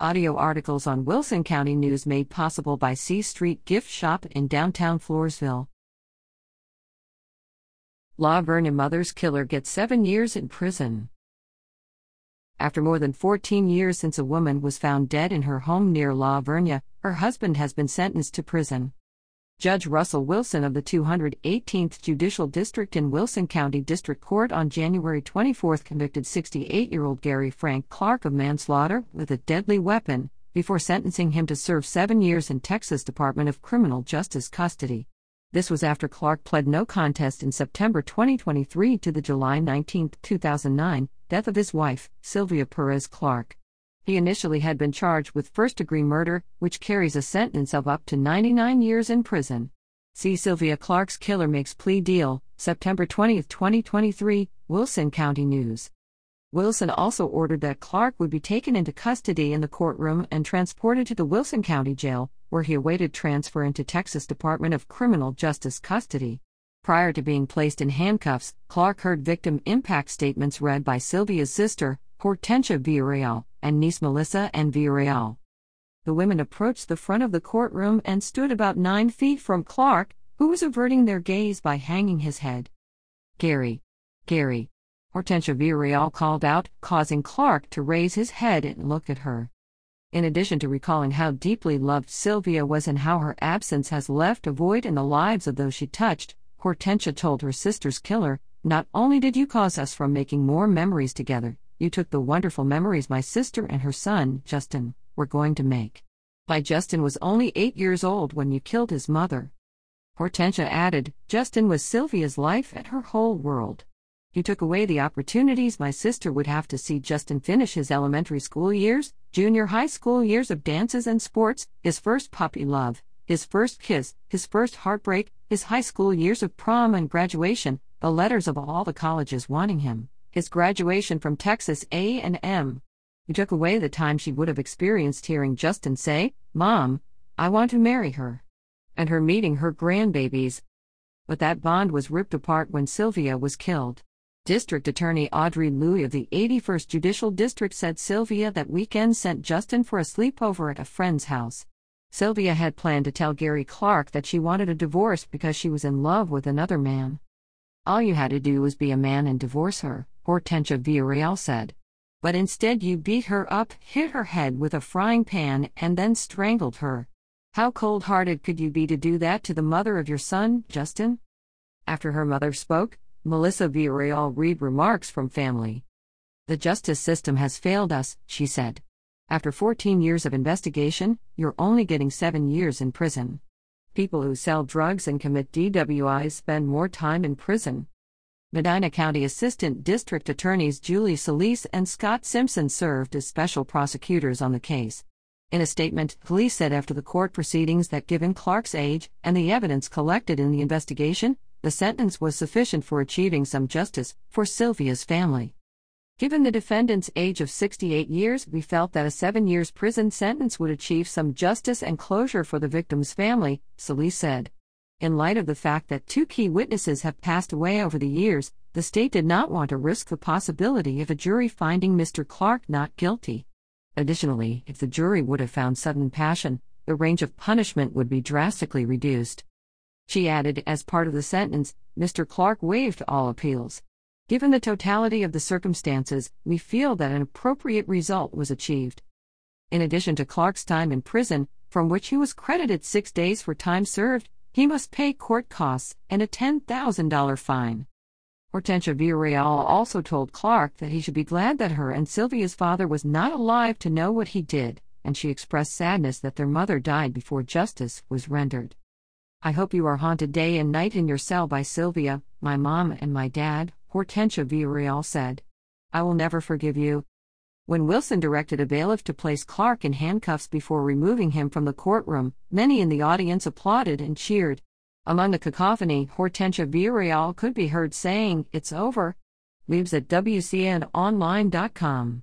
Audio articles on Wilson County News made possible by C Street Gift Shop in downtown Floresville. La Vernia mother's killer gets seven years in prison. After more than 14 years since a woman was found dead in her home near La Vernia, her husband has been sentenced to prison. Judge Russell Wilson of the 218th Judicial District in Wilson County District Court on January 24 convicted 68 year old Gary Frank Clark of manslaughter with a deadly weapon, before sentencing him to serve seven years in Texas Department of Criminal Justice custody. This was after Clark pled no contest in September 2023 to the July 19, 2009, death of his wife, Sylvia Perez Clark. He initially had been charged with first degree murder, which carries a sentence of up to 99 years in prison. See Sylvia Clark's killer makes plea deal, September 20, 2023, Wilson County News. Wilson also ordered that Clark would be taken into custody in the courtroom and transported to the Wilson County Jail, where he awaited transfer into Texas Department of Criminal Justice custody. Prior to being placed in handcuffs, Clark heard victim impact statements read by Sylvia's sister, Hortensia Villarreal, and niece Melissa and Villarreal. The women approached the front of the courtroom and stood about nine feet from Clark, who was averting their gaze by hanging his head. Gary. Gary. Hortensia Villarreal called out, causing Clark to raise his head and look at her. In addition to recalling how deeply loved Sylvia was and how her absence has left a void in the lives of those she touched, Hortensia told her sister's killer, Not only did you cause us from making more memories together, you took the wonderful memories my sister and her son, Justin, were going to make. Why, Justin was only eight years old when you killed his mother. Hortensia added, Justin was Sylvia's life and her whole world. You took away the opportunities my sister would have to see Justin finish his elementary school years, junior high school years of dances and sports, his first puppy love, his first kiss, his first heartbreak, his high school years of prom and graduation, the letters of all the colleges wanting him his graduation from Texas A&M. He took away the time she would have experienced hearing Justin say, "Mom, I want to marry her." And her meeting her grandbabies. But that bond was ripped apart when Sylvia was killed. District Attorney Audrey Louis of the 81st Judicial District said Sylvia that weekend sent Justin for a sleepover at a friend's house. Sylvia had planned to tell Gary Clark that she wanted a divorce because she was in love with another man. All you had to do was be a man and divorce her. Hortensia Villarreal said. But instead, you beat her up, hit her head with a frying pan, and then strangled her. How cold hearted could you be to do that to the mother of your son, Justin? After her mother spoke, Melissa Villarreal read remarks from family. The justice system has failed us, she said. After 14 years of investigation, you're only getting seven years in prison. People who sell drugs and commit DWIs spend more time in prison. Medina County Assistant District Attorneys Julie Solis and Scott Simpson served as special prosecutors on the case. In a statement, Solis said after the court proceedings that given Clark's age and the evidence collected in the investigation, the sentence was sufficient for achieving some justice for Sylvia's family. Given the defendant's age of 68 years, we felt that a seven years prison sentence would achieve some justice and closure for the victim's family, Solis said. In light of the fact that two key witnesses have passed away over the years, the state did not want to risk the possibility of a jury finding Mr. Clark not guilty. Additionally, if the jury would have found sudden passion, the range of punishment would be drastically reduced. She added, as part of the sentence, Mr. Clark waived all appeals. Given the totality of the circumstances, we feel that an appropriate result was achieved. In addition to Clark's time in prison, from which he was credited six days for time served, he must pay court costs and a $10,000 fine. Hortensia Villarreal also told Clark that he should be glad that her and Sylvia's father was not alive to know what he did, and she expressed sadness that their mother died before justice was rendered. I hope you are haunted day and night in your cell by Sylvia, my mom, and my dad, Hortensia Villarreal said. I will never forgive you. When Wilson directed a bailiff to place Clark in handcuffs before removing him from the courtroom, many in the audience applauded and cheered. Among the cacophony, Hortensia Villarreal could be heard saying, It's over. Leaves at WCNOnline.com.